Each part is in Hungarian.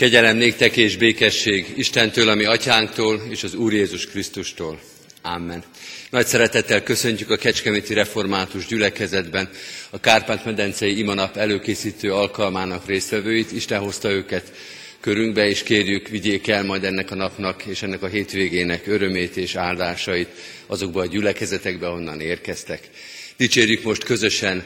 Kegyelem néktek és békesség Istentől, ami atyánktól és az Úr Jézus Krisztustól. Amen. Nagy szeretettel köszöntjük a Kecskeméti Református gyülekezetben a Kárpát-medencei imanap előkészítő alkalmának résztvevőit. Isten hozta őket körünkbe, és kérjük, vigyék el majd ennek a napnak és ennek a hétvégének örömét és áldásait azokba a gyülekezetekbe, onnan érkeztek. Dicsérjük most közösen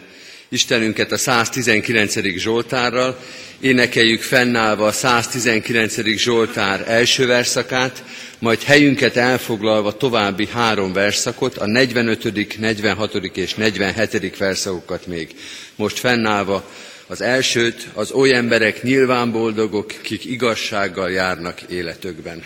Istenünket a 119. Zsoltárral, énekeljük fennállva a 119. Zsoltár első verszakát, majd helyünket elfoglalva további három verszakot, a 45., 46. és 47. verszakokat még. Most fennállva az elsőt, az oly emberek nyilván boldogok, kik igazsággal járnak életükben.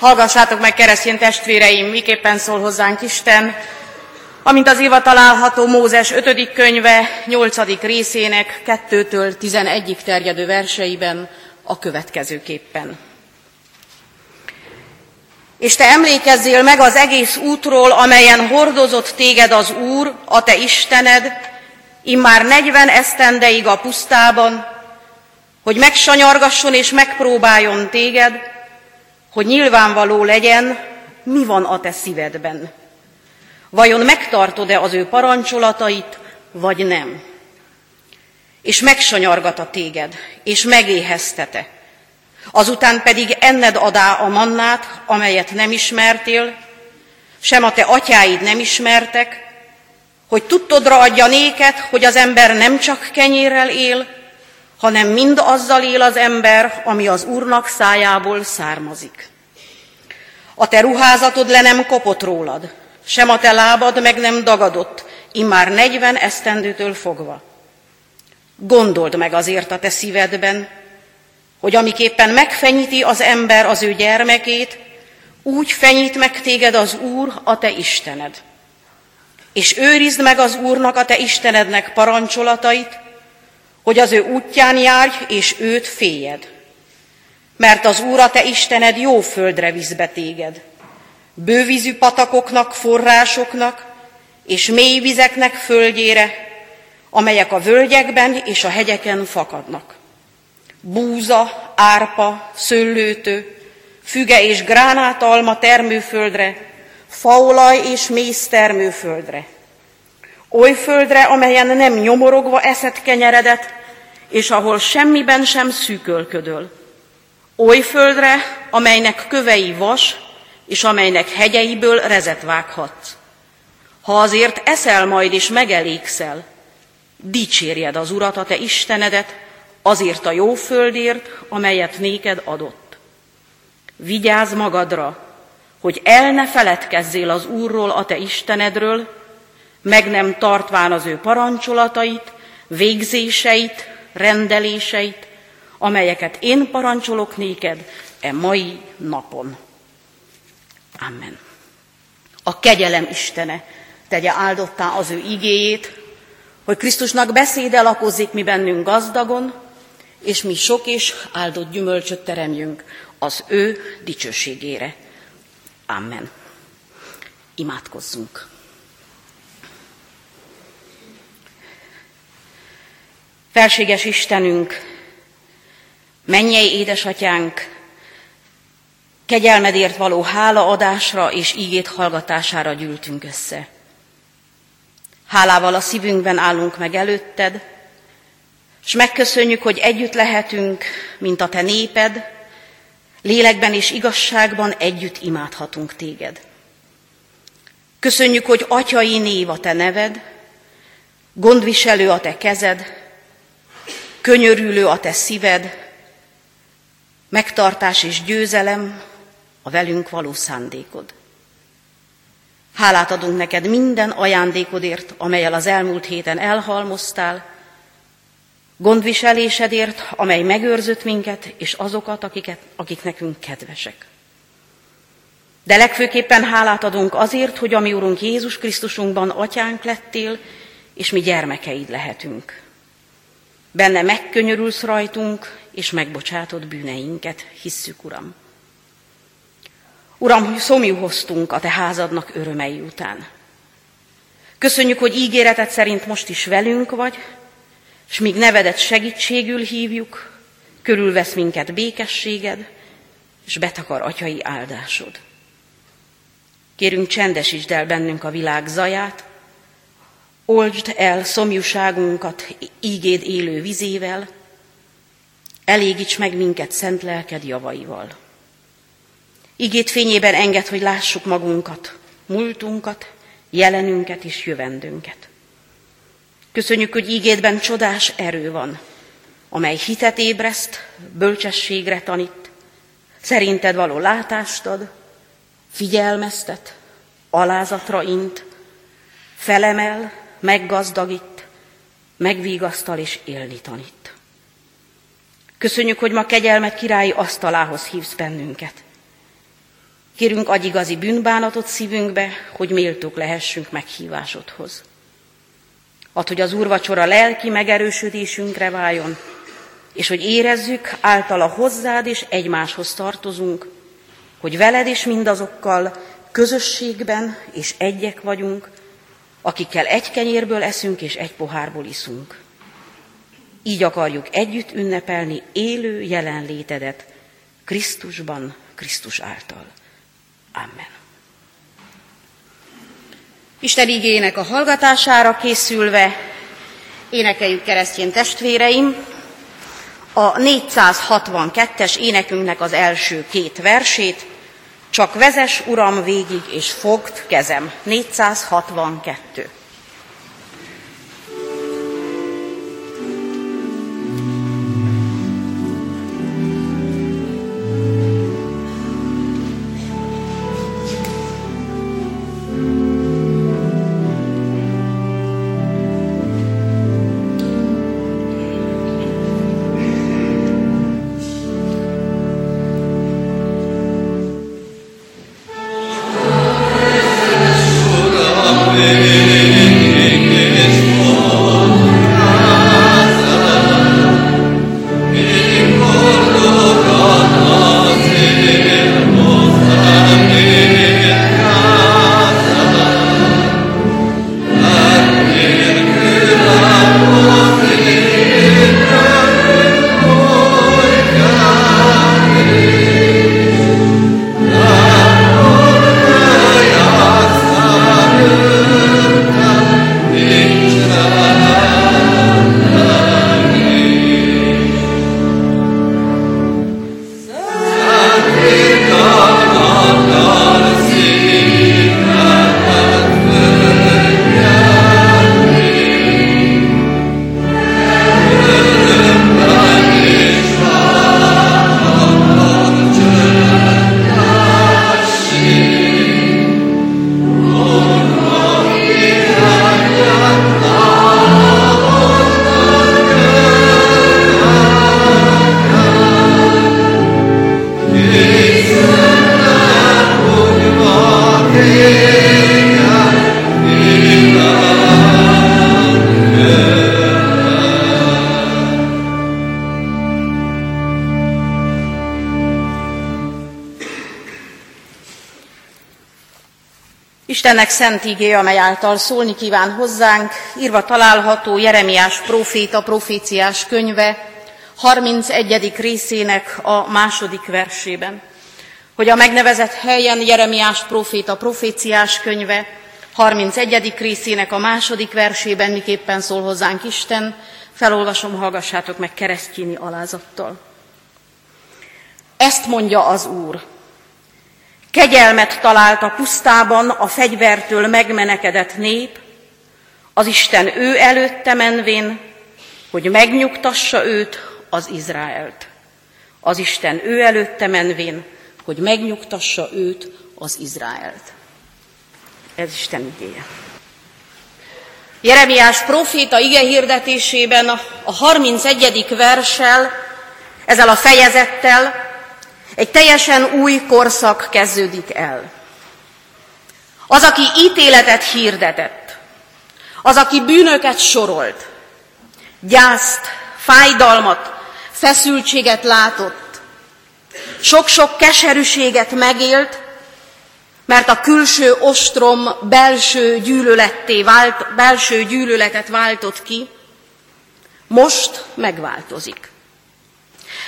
Hallgassátok meg, keresztény testvéreim, miképpen szól hozzánk Isten, amint az éva található Mózes 5. könyve 8. részének 2-től 11-ig terjedő verseiben a következőképpen. És te emlékezzél meg az egész útról, amelyen hordozott téged az Úr, a te Istened, immár negyven esztendeig a pusztában, hogy megsanyargasson és megpróbáljon téged, hogy nyilvánvaló legyen, mi van a te szívedben. Vajon megtartod-e az ő parancsolatait, vagy nem? És megsanyargat a téged, és megéheztete. Azután pedig enned adá a mannát, amelyet nem ismertél, sem a te atyáid nem ismertek, hogy tudtodra adja néked, hogy az ember nem csak kenyérrel él, hanem mind azzal él az ember, ami az Úrnak szájából származik. A te ruházatod le nem kopott rólad, sem a te lábad meg nem dagadott, immár negyven esztendőtől fogva. Gondold meg azért a te szívedben, hogy amiképpen megfenyíti az ember az ő gyermekét, úgy fenyít meg téged az Úr, a te Istened. És őrizd meg az Úrnak, a te Istenednek parancsolatait, hogy az ő útján járj, és őt féljed. Mert az Úr a te Istened jó földre visz téged, bővízű patakoknak, forrásoknak, és mély vizeknek földjére, amelyek a völgyekben és a hegyeken fakadnak. Búza, árpa, szőlőtő, füge és gránátalma termőföldre, faolaj és mész termőföldre, Oly földre, amelyen nem nyomorogva eszed kenyeredet, és ahol semmiben sem szűkölködöl. Oly földre, amelynek kövei vas, és amelynek hegyeiből rezet vághatsz. Ha azért eszel majd és megelégszel, dicsérjed az Urat, a te Istenedet, azért a jó földért, amelyet néked adott. Vigyázz magadra, hogy el ne feledkezzél az Úrról, a te Istenedről, meg nem tartván az ő parancsolatait, végzéseit, rendeléseit, amelyeket én parancsolok néked e mai napon. Amen. A kegyelem Istene tegye áldottá az ő igéjét, hogy Krisztusnak beszéde lakozik mi bennünk gazdagon, és mi sok és áldott gyümölcsöt teremjünk az ő dicsőségére. Amen. Imádkozzunk. Felséges Istenünk, mennyei édesatyánk, kegyelmedért való hálaadásra és ígét hallgatására gyűltünk össze. Hálával a szívünkben állunk meg előtted, és megköszönjük, hogy együtt lehetünk, mint a te néped, lélekben és igazságban együtt imádhatunk téged. Köszönjük, hogy atyai név a te neved, gondviselő a te kezed, könyörülő a te szíved, megtartás és győzelem a velünk való szándékod. Hálát adunk neked minden ajándékodért, amelyel az elmúlt héten elhalmoztál, gondviselésedért, amely megőrzött minket, és azokat, akiket, akik nekünk kedvesek. De legfőképpen hálát adunk azért, hogy a mi Urunk Jézus Krisztusunkban atyánk lettél, és mi gyermekeid lehetünk. Benne megkönyörülsz rajtunk, és megbocsátod bűneinket, hisszük, Uram. Uram, szomjú hoztunk a Te házadnak örömei után. Köszönjük, hogy ígéretet szerint most is velünk vagy, és míg nevedet segítségül hívjuk, körülvesz minket békességed, és betakar atyai áldásod. Kérünk csendesítsd el bennünk a világ zaját, Oldsd el szomjúságunkat ígéd élő vizével, elégíts meg minket szent lelked javaival. Igét fényében enged, hogy lássuk magunkat, múltunkat, jelenünket és jövendőnket. Köszönjük, hogy ígédben csodás erő van, amely hitet ébreszt, bölcsességre tanít, szerinted való látást ad, figyelmeztet, alázatra int, felemel, meggazdagít, megvigasztal és élni tanít. Köszönjük, hogy ma kegyelmet királyi asztalához hívsz bennünket. Kérünk, adj igazi bűnbánatot szívünkbe, hogy méltók lehessünk meghívásodhoz. Add, hogy az úrvacsora lelki megerősödésünkre váljon, és hogy érezzük, általa hozzád és egymáshoz tartozunk, hogy veled és mindazokkal közösségben és egyek vagyunk, akikkel egy kenyérből eszünk és egy pohárból iszunk. Így akarjuk együtt ünnepelni élő jelenlétedet Krisztusban, Krisztus által. Amen. Isten igének a hallgatására készülve énekeljük keresztjén testvéreim a 462-es énekünknek az első két versét, csak vezes, Uram, végig, és fogd kezem. 462. Istennek szent igé, amely által szólni kíván hozzánk, írva található Jeremiás proféta proféciás könyve 31. részének a második versében. Hogy a megnevezett helyen Jeremiás proféta proféciás könyve 31. részének a második versében miképpen szól hozzánk Isten, felolvasom, hallgassátok meg keresztjéni alázattal. Ezt mondja az Úr, Kegyelmet talált a pusztában a fegyvertől megmenekedett nép, az Isten ő előtte menvén, hogy megnyugtassa őt, az Izraelt. Az Isten ő előtte menvén, hogy megnyugtassa őt, az Izraelt. Ez Isten igéje. Jeremiás proféta ige hirdetésében a 31. versel, ezzel a fejezettel egy teljesen új korszak kezdődik el. Az, aki ítéletet hirdetett, az, aki bűnöket sorolt, gyászt, fájdalmat, feszültséget látott, sok-sok keserűséget megélt, mert a külső ostrom belső, gyűlöletté vált, belső gyűlöletet váltott ki, most megváltozik.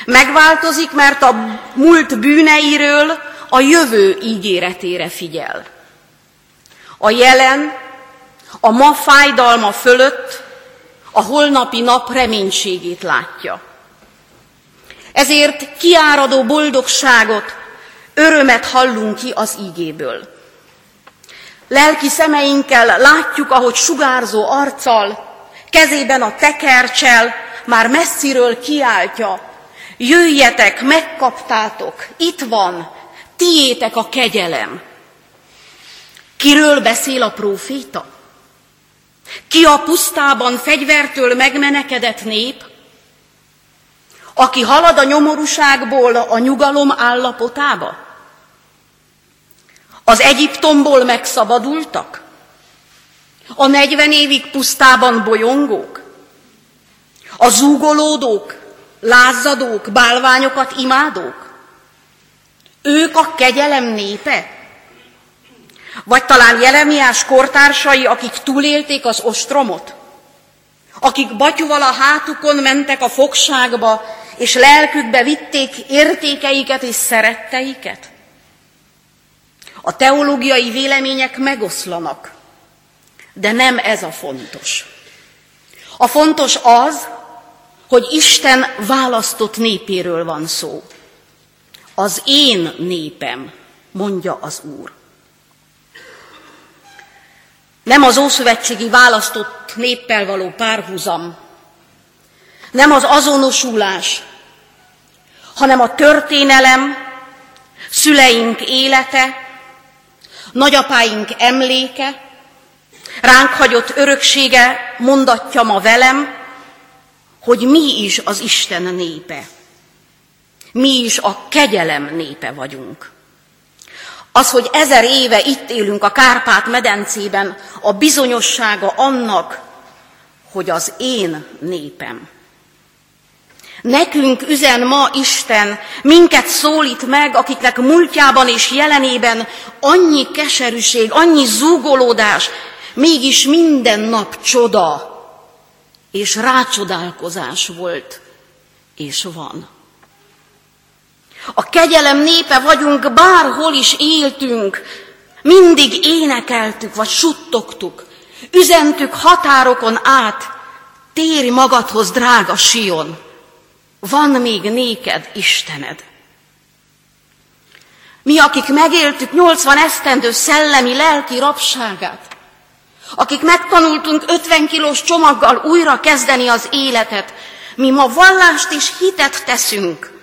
Megváltozik, mert a múlt bűneiről a jövő ígéretére figyel. A jelen, a ma fájdalma fölött a holnapi nap reménységét látja. Ezért kiáradó boldogságot, örömet hallunk ki az ígéből. Lelki szemeinkkel látjuk, ahogy sugárzó arccal, kezében a tekercsel, már messziről kiáltja, jöjjetek, megkaptátok, itt van, tiétek a kegyelem. Kiről beszél a próféta? Ki a pusztában fegyvertől megmenekedett nép, aki halad a nyomorúságból a nyugalom állapotába? Az Egyiptomból megszabadultak? A negyven évig pusztában bolyongók? A zúgolódók, lázadók, bálványokat imádók? Ők a kegyelem népe? Vagy talán Jeremiás kortársai, akik túlélték az ostromot? Akik batyuval a hátukon mentek a fogságba, és lelkükbe vitték értékeiket és szeretteiket? A teológiai vélemények megoszlanak, de nem ez a fontos. A fontos az, hogy Isten választott népéről van szó. Az én népem, mondja az Úr. Nem az ószövetségi választott néppel való párhuzam, nem az azonosulás, hanem a történelem, szüleink élete, nagyapáink emléke, ránk hagyott öröksége mondatja ma velem, hogy mi is az Isten népe. Mi is a kegyelem népe vagyunk. Az, hogy ezer éve itt élünk a Kárpát-medencében, a bizonyossága annak, hogy az én népem. Nekünk üzen ma Isten, minket szólít meg, akiknek múltjában és jelenében annyi keserűség, annyi zúgolódás, mégis minden nap csoda és rácsodálkozás volt. És van. A kegyelem népe vagyunk, bárhol is éltünk, mindig énekeltük, vagy suttogtuk, üzentük határokon át, térj magadhoz, drága Sion, van még néked Istened. Mi, akik megéltük 80 esztendő szellemi, lelki rabságát, akik megtanultunk 50 kilós csomaggal újra kezdeni az életet, mi ma vallást és hitet teszünk,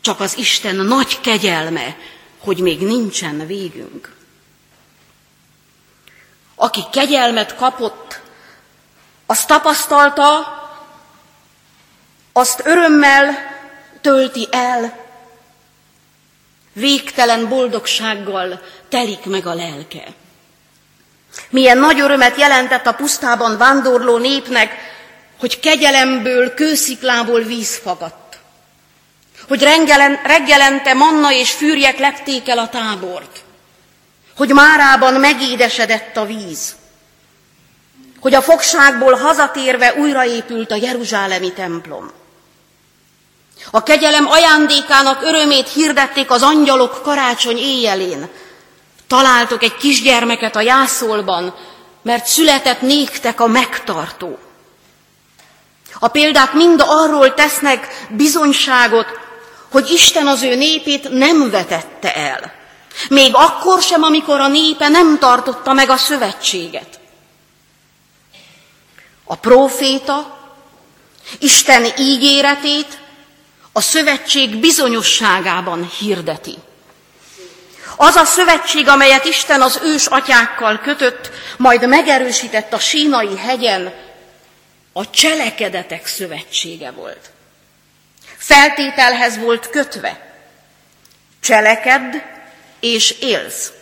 csak az Isten nagy kegyelme, hogy még nincsen végünk. Aki kegyelmet kapott, az tapasztalta, azt örömmel tölti el, végtelen boldogsággal telik meg a lelke. Milyen nagy örömet jelentett a pusztában vándorló népnek, hogy kegyelemből, kősziklából víz fagadt. Hogy reggelente manna és fűrjek lepték el a tábort. Hogy márában megédesedett a víz. Hogy a fogságból hazatérve újraépült a Jeruzsálemi templom. A kegyelem ajándékának örömét hirdették az angyalok karácsony éjjelén. Találtok egy kisgyermeket a jászolban, mert született néktek a megtartó. A példák mind arról tesznek bizonyságot, hogy Isten az ő népét nem vetette el. Még akkor sem, amikor a népe nem tartotta meg a szövetséget. A próféta Isten ígéretét a szövetség bizonyosságában hirdeti. Az a szövetség, amelyet Isten az ős atyákkal kötött, majd megerősített a sínai hegyen, a cselekedetek szövetsége volt. Feltételhez volt kötve. Cselekedd és élsz.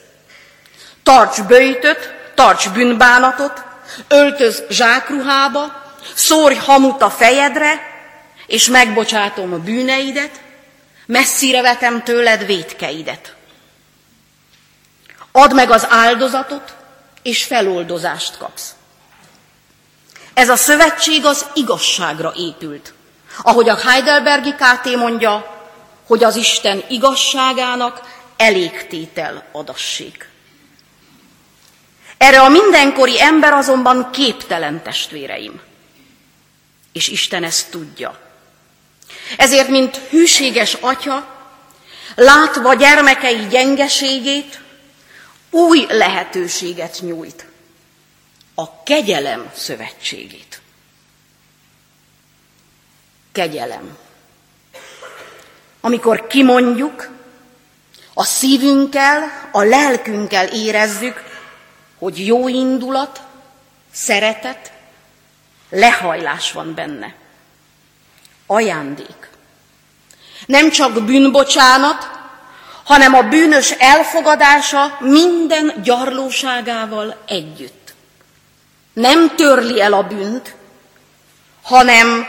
Tarts bőjtöt, tarts bűnbánatot, öltöz zsákruhába, szórj hamut a fejedre, és megbocsátom a bűneidet, messzire vetem tőled vétkeidet. Add meg az áldozatot, és feloldozást kapsz. Ez a szövetség az igazságra épült. Ahogy a Heidelbergi KT mondja, hogy az Isten igazságának elégtétel adassék. Erre a mindenkori ember azonban képtelen testvéreim. És Isten ezt tudja. Ezért, mint hűséges atya, látva gyermekei gyengeségét, új lehetőséget nyújt. A kegyelem szövetségét. Kegyelem. Amikor kimondjuk, a szívünkkel, a lelkünkkel érezzük, hogy jó indulat, szeretet, lehajlás van benne ajándék. Nem csak bűnbocsánat, hanem a bűnös elfogadása minden gyarlóságával együtt. Nem törli el a bűnt, hanem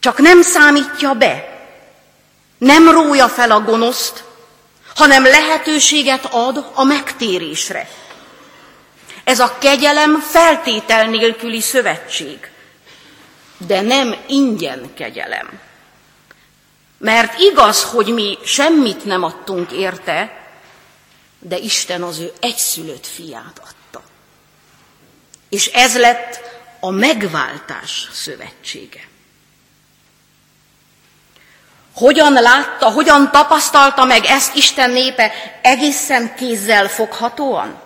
csak nem számítja be, nem rója fel a gonoszt, hanem lehetőséget ad a megtérésre. Ez a kegyelem feltétel nélküli szövetség, de nem ingyen kegyelem. Mert igaz, hogy mi semmit nem adtunk érte, de Isten az ő egyszülött fiát adta. És ez lett a megváltás szövetsége. Hogyan látta, hogyan tapasztalta meg ezt Isten népe egészen kézzel foghatóan?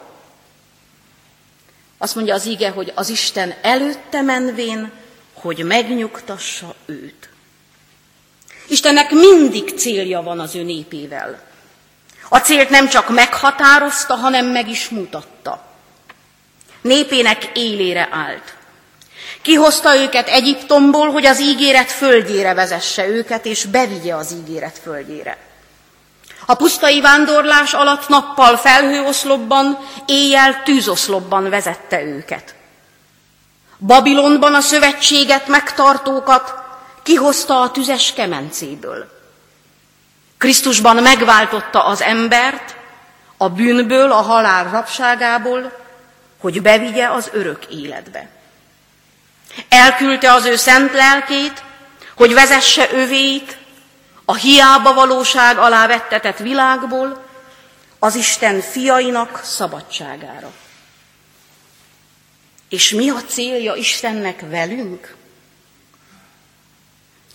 Azt mondja az ige, hogy az Isten előtte menvén, hogy megnyugtassa őt. Istennek mindig célja van az ő népével. A célt nem csak meghatározta, hanem meg is mutatta. Népének élére állt. Kihozta őket Egyiptomból, hogy az ígéret földjére vezesse őket, és bevigye az ígéret földjére. A pusztai vándorlás alatt nappal felhőoszlopban, éjjel tűzoszlopban vezette őket. Babilonban a szövetséget megtartókat kihozta a tüzes kemencéből. Krisztusban megváltotta az embert a bűnből, a halál rabságából, hogy bevigye az örök életbe. Elküldte az ő szent lelkét, hogy vezesse övéit a hiába valóság alá vettetett világból az Isten fiainak szabadságára. És mi a célja Istennek velünk?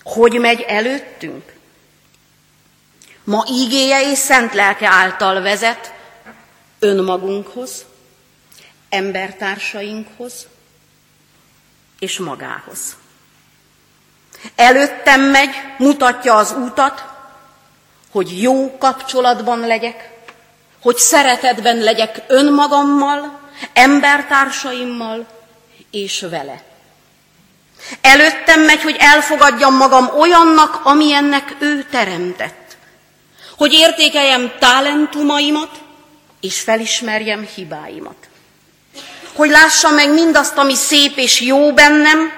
Hogy megy előttünk? Ma ígéje és szent lelke által vezet önmagunkhoz, embertársainkhoz és magához. Előttem megy, mutatja az útat, hogy jó kapcsolatban legyek, hogy szeretetben legyek önmagammal, embertársaimmal és vele. Előttem megy, hogy elfogadjam magam olyannak, amilyennek ő teremtett. Hogy értékeljem talentumaimat, és felismerjem hibáimat. Hogy lássam meg mindazt, ami szép és jó bennem,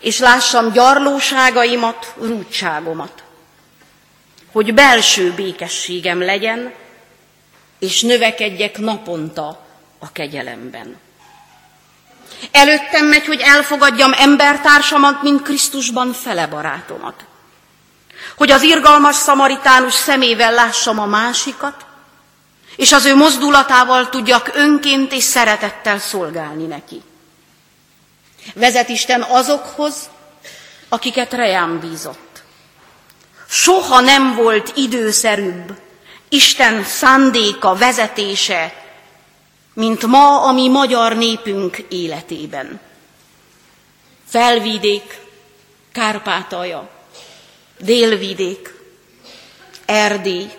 és lássam gyarlóságaimat, rúdságomat. Hogy belső békességem legyen, és növekedjek naponta a kegyelemben. Előttem megy, hogy elfogadjam embertársamat, mint Krisztusban fele barátomat. Hogy az irgalmas szamaritánus szemével lássam a másikat, és az ő mozdulatával tudjak önként és szeretettel szolgálni neki. Vezet Isten azokhoz, akiket rejám bízott. Soha nem volt időszerűbb Isten szándéka, vezetése, mint ma a mi magyar népünk életében. Felvidék, Kárpátalja, Délvidék, Erdély,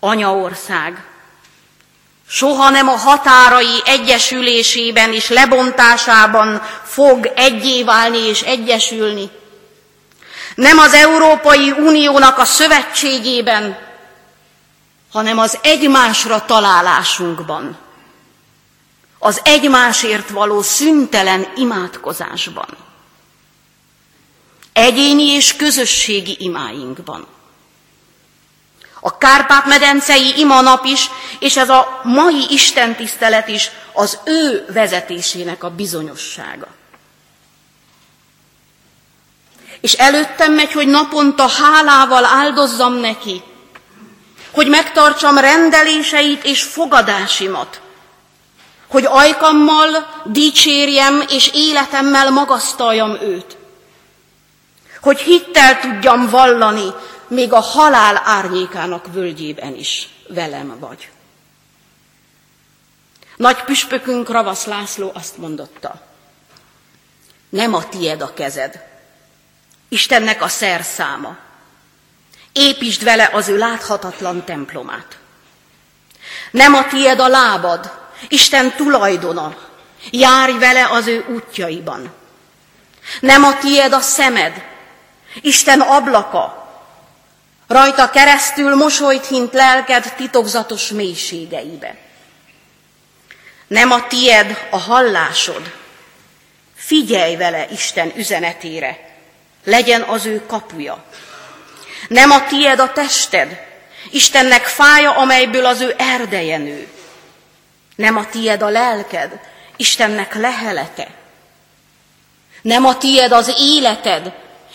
Anyaország, soha nem a határai egyesülésében és lebontásában fog egyé válni és egyesülni. Nem az Európai Uniónak a szövetségében, hanem az egymásra találásunkban, az egymásért való szüntelen imádkozásban, egyéni és közösségi imáinkban. A Kárpát-medencei imanap is, és ez a mai istentisztelet is az ő vezetésének a bizonyossága. És előttem megy, hogy naponta hálával áldozzam neki, hogy megtartsam rendeléseit és fogadásimat, hogy ajkammal dicsérjem és életemmel magasztaljam őt, hogy hittel tudjam vallani, még a halál árnyékának völgyében is velem vagy. Nagy püspökünk Ravasz László azt mondotta, nem a tied a kezed, Istennek a szerszáma. Építsd vele az ő láthatatlan templomát. Nem a tied a lábad, Isten tulajdona. Járj vele az ő útjaiban. Nem a tied a szemed, Isten ablaka, Rajta keresztül mosolyt hint lelked titokzatos mélységeibe. Nem a tied a hallásod. Figyelj vele Isten üzenetére, legyen az ő kapuja. Nem a tied a tested, Istennek fája, amelyből az ő erdeje nő. Nem a tied a lelked, Istennek lehelete. Nem a tied az életed,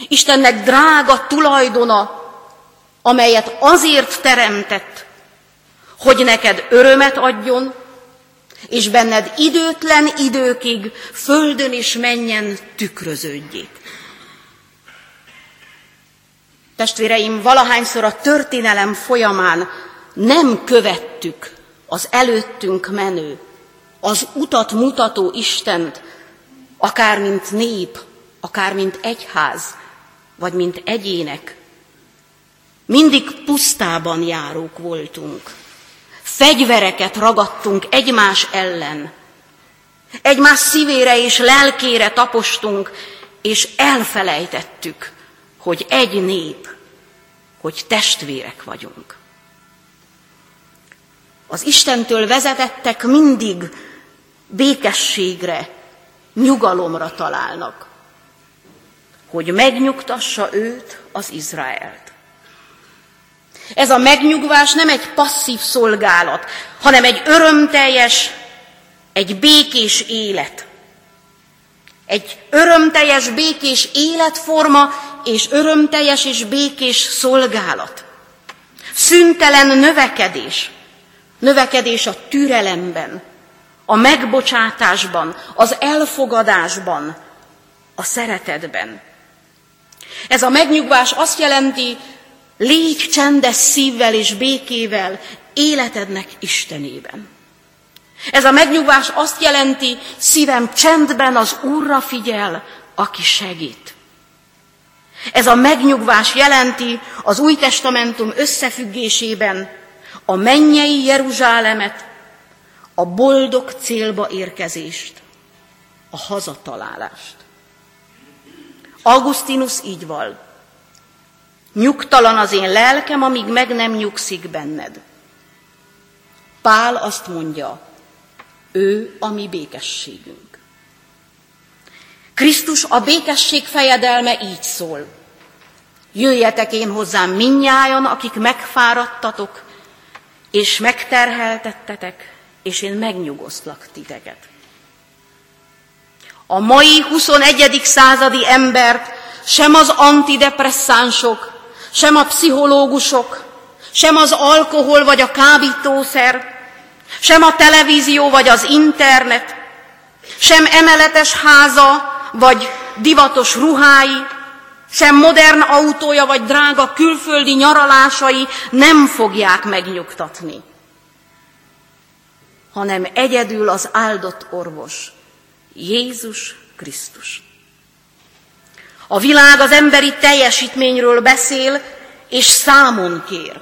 Istennek drága tulajdona, amelyet azért teremtett, hogy neked örömet adjon, és benned időtlen időkig földön és menjen tükröződjék. Testvéreim, valahányszor a történelem folyamán nem követtük az előttünk menő, az utat mutató Istent, akár mint nép, akár mint egyház, vagy mint egyének. Mindig pusztában járók voltunk. Fegyvereket ragadtunk egymás ellen. Egymás szívére és lelkére tapostunk, és elfelejtettük, hogy egy nép, hogy testvérek vagyunk. Az Istentől vezetettek mindig békességre, nyugalomra találnak, hogy megnyugtassa őt, az Izraelt. Ez a megnyugvás nem egy passzív szolgálat, hanem egy örömteljes, egy békés élet. Egy örömteljes, békés életforma és örömteljes és békés szolgálat. Szüntelen növekedés. Növekedés a türelemben, a megbocsátásban, az elfogadásban, a szeretetben. Ez a megnyugvás azt jelenti, légy csendes szívvel és békével életednek Istenében. Ez a megnyugvás azt jelenti, szívem csendben az Úrra figyel, aki segít. Ez a megnyugvás jelenti az Új Testamentum összefüggésében a mennyei Jeruzsálemet, a boldog célba érkezést, a hazatalálást. Augustinus így val. Nyugtalan az én lelkem, amíg meg nem nyugszik benned. Pál azt mondja, ő a mi békességünk. Krisztus a békesség fejedelme így szól. Jöjjetek én hozzám minnyájan, akik megfáradtatok, és megterheltettetek, és én megnyugosztlak titeket. A mai 21. századi embert sem az antidepresszánsok, sem a pszichológusok, sem az alkohol vagy a kábítószer, sem a televízió vagy az internet, sem emeletes háza vagy divatos ruhái, sem modern autója vagy drága külföldi nyaralásai nem fogják megnyugtatni, hanem egyedül az áldott orvos, Jézus Krisztus. A világ az emberi teljesítményről beszél, és számon kér.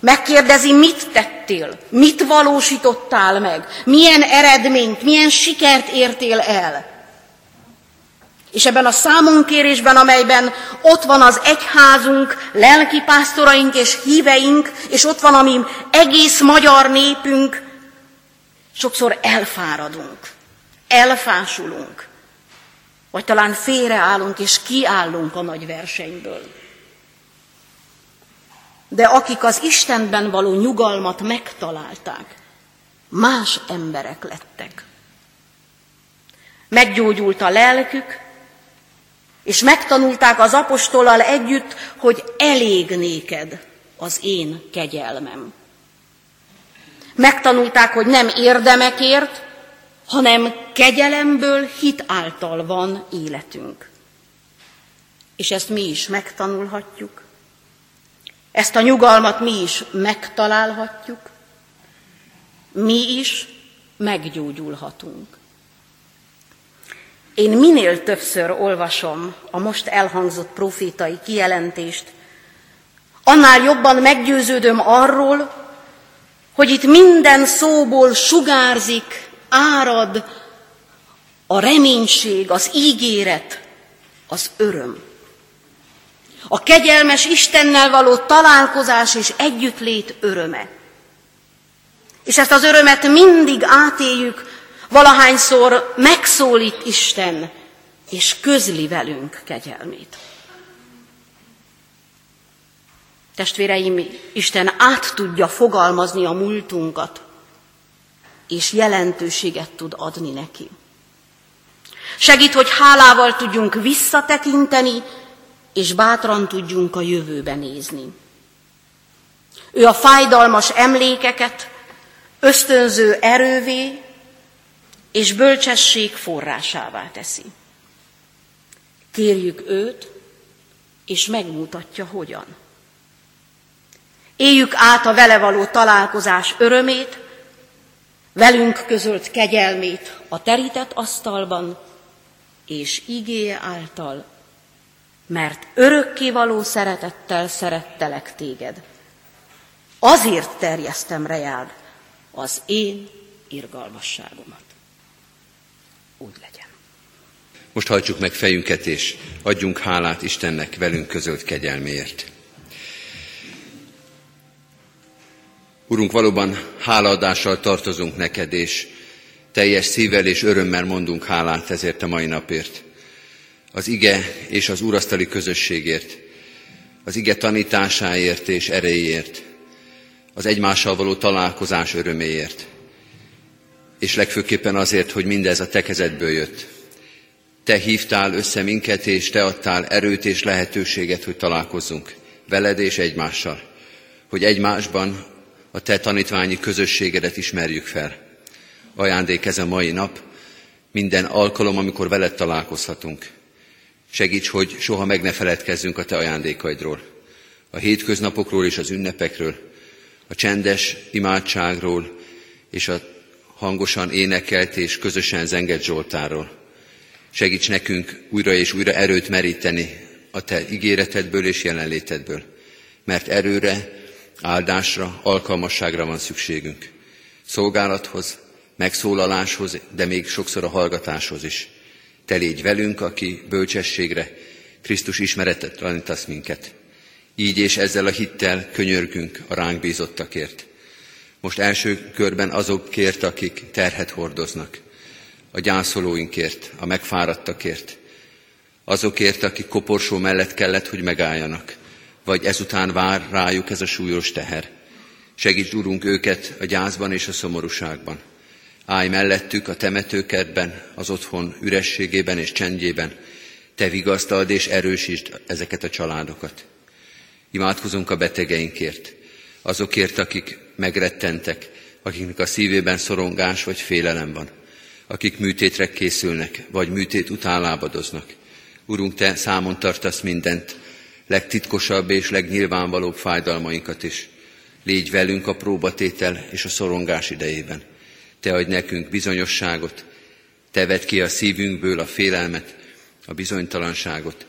Megkérdezi, mit tettél, mit valósítottál meg, milyen eredményt, milyen sikert értél el. És ebben a számunkérésben, amelyben ott van az egyházunk, lelkipásztoraink és híveink, és ott van a mi egész magyar népünk, sokszor elfáradunk, elfásulunk, vagy talán félreállunk és kiállunk a nagy versenyből. De akik az Istenben való nyugalmat megtalálták, más emberek lettek. Meggyógyult a lelkük, és megtanulták az apostollal együtt, hogy elég néked az én kegyelmem. Megtanulták, hogy nem érdemekért, hanem kegyelemből hit által van életünk. És ezt mi is megtanulhatjuk. Ezt a nyugalmat mi is megtalálhatjuk. Mi is meggyógyulhatunk. Én minél többször olvasom a most elhangzott profétai kijelentést, annál jobban meggyőződöm arról, hogy itt minden szóból sugárzik, árad a reménység, az ígéret, az öröm. A kegyelmes Istennel való találkozás és együttlét öröme. És ezt az örömet mindig átéljük, valahányszor megszólít Isten, és közli velünk kegyelmét. Testvéreim, Isten át tudja fogalmazni a múltunkat, és jelentőséget tud adni neki. Segít, hogy hálával tudjunk visszatekinteni, és bátran tudjunk a jövőbe nézni. Ő a fájdalmas emlékeket ösztönző erővé és bölcsesség forrásává teszi. Kérjük őt, és megmutatja hogyan. Éljük át a vele való találkozás örömét, velünk közölt kegyelmét a terített asztalban, és igéje által, mert örökkévaló szeretettel szerettelek téged. Azért terjesztem rejád az én irgalmasságomat. Úgy legyen. Most hajtsuk meg fejünket, és adjunk hálát Istennek velünk közölt kegyelméért. Urunk, valóban hálaadással tartozunk neked, és teljes szívvel és örömmel mondunk hálát ezért a mai napért. Az ige és az úrasztali közösségért, az ige tanításáért és erejéért, az egymással való találkozás öröméért, és legfőképpen azért, hogy mindez a te kezedből jött. Te hívtál össze minket, és te adtál erőt és lehetőséget, hogy találkozzunk veled és egymással, hogy egymásban a te tanítványi közösségedet ismerjük fel. Ajándék ez a mai nap, minden alkalom, amikor veled találkozhatunk. Segíts, hogy soha meg ne feledkezzünk a te ajándékaidról, a hétköznapokról és az ünnepekről, a csendes imádságról és a hangosan énekelt és közösen zengett Zsoltáról. Segíts nekünk újra és újra erőt meríteni a Te ígéretedből és jelenlétedből, mert erőre, áldásra, alkalmasságra van szükségünk. Szolgálathoz, megszólaláshoz, de még sokszor a hallgatáshoz is. Te légy velünk, aki bölcsességre, Krisztus ismeretet tanítasz minket. Így és ezzel a hittel könyörgünk a ránk bízottakért. Most első körben azokért, akik terhet hordoznak, a gyászolóinkért, a megfáradtakért, azokért, akik koporsó mellett kellett, hogy megálljanak, vagy ezután vár rájuk ez a súlyos teher. Segíts, Urunk, őket a gyászban és a szomorúságban. Állj mellettük a temetőkertben, az otthon ürességében és csendjében. Te vigasztald és erősítsd ezeket a családokat. Imádkozunk a betegeinkért, azokért, akik megrettentek, akiknek a szívében szorongás vagy félelem van, akik műtétre készülnek, vagy műtét után lábadoznak. Urunk, Te számon tartasz mindent, legtitkosabb és legnyilvánvalóbb fájdalmainkat is. Légy velünk a próbatétel és a szorongás idejében. Te adj nekünk bizonyosságot, Te vedd ki a szívünkből a félelmet, a bizonytalanságot.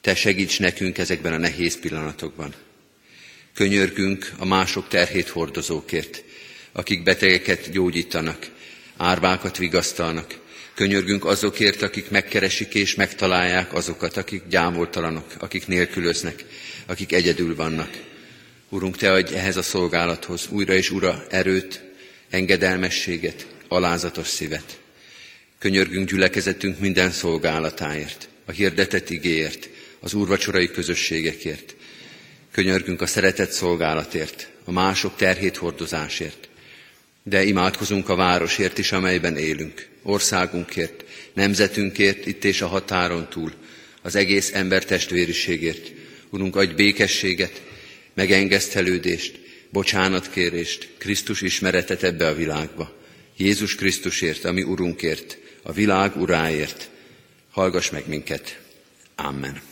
Te segíts nekünk ezekben a nehéz pillanatokban. Könyörgünk a mások terhét hordozókért, akik betegeket gyógyítanak, árvákat vigasztalnak. Könyörgünk azokért, akik megkeresik és megtalálják azokat, akik gyámoltalanok, akik nélkülöznek, akik egyedül vannak. Urunk, Te adj ehhez a szolgálathoz újra és ura erőt, engedelmességet, alázatos szívet. Könyörgünk gyülekezetünk minden szolgálatáért, a hirdetett igéért, az úrvacsorai közösségekért, Könyörgünk a szeretett szolgálatért, a mások terhét hordozásért. De imádkozunk a városért is, amelyben élünk, országunkért, nemzetünkért, itt és a határon túl, az egész ember testvériségért. Urunk, adj békességet, megengesztelődést, bocsánatkérést, Krisztus ismeretet ebbe a világba. Jézus Krisztusért, ami Urunkért, a világ uráért. Hallgass meg minket. Amen.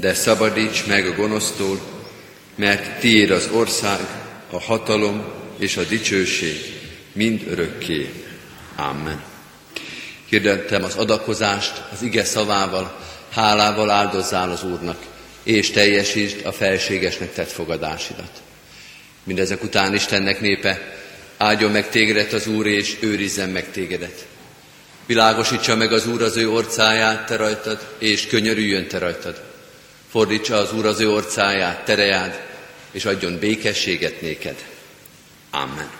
de szabadíts meg a gonosztól, mert tiéd az ország, a hatalom és a dicsőség mind örökké. Amen. Hirdettem az adakozást az ige szavával, hálával áldozzál az Úrnak, és teljesítsd a felségesnek tett fogadásidat. Mindezek után Istennek népe, áldjon meg tégedet az Úr, és őrizzen meg tégedet. Világosítsa meg az Úr az ő orcáját te rajtad, és könyörüljön te rajtad. Fordítsa az Úr az ő orcáját, terejád, és adjon békességet néked. Amen.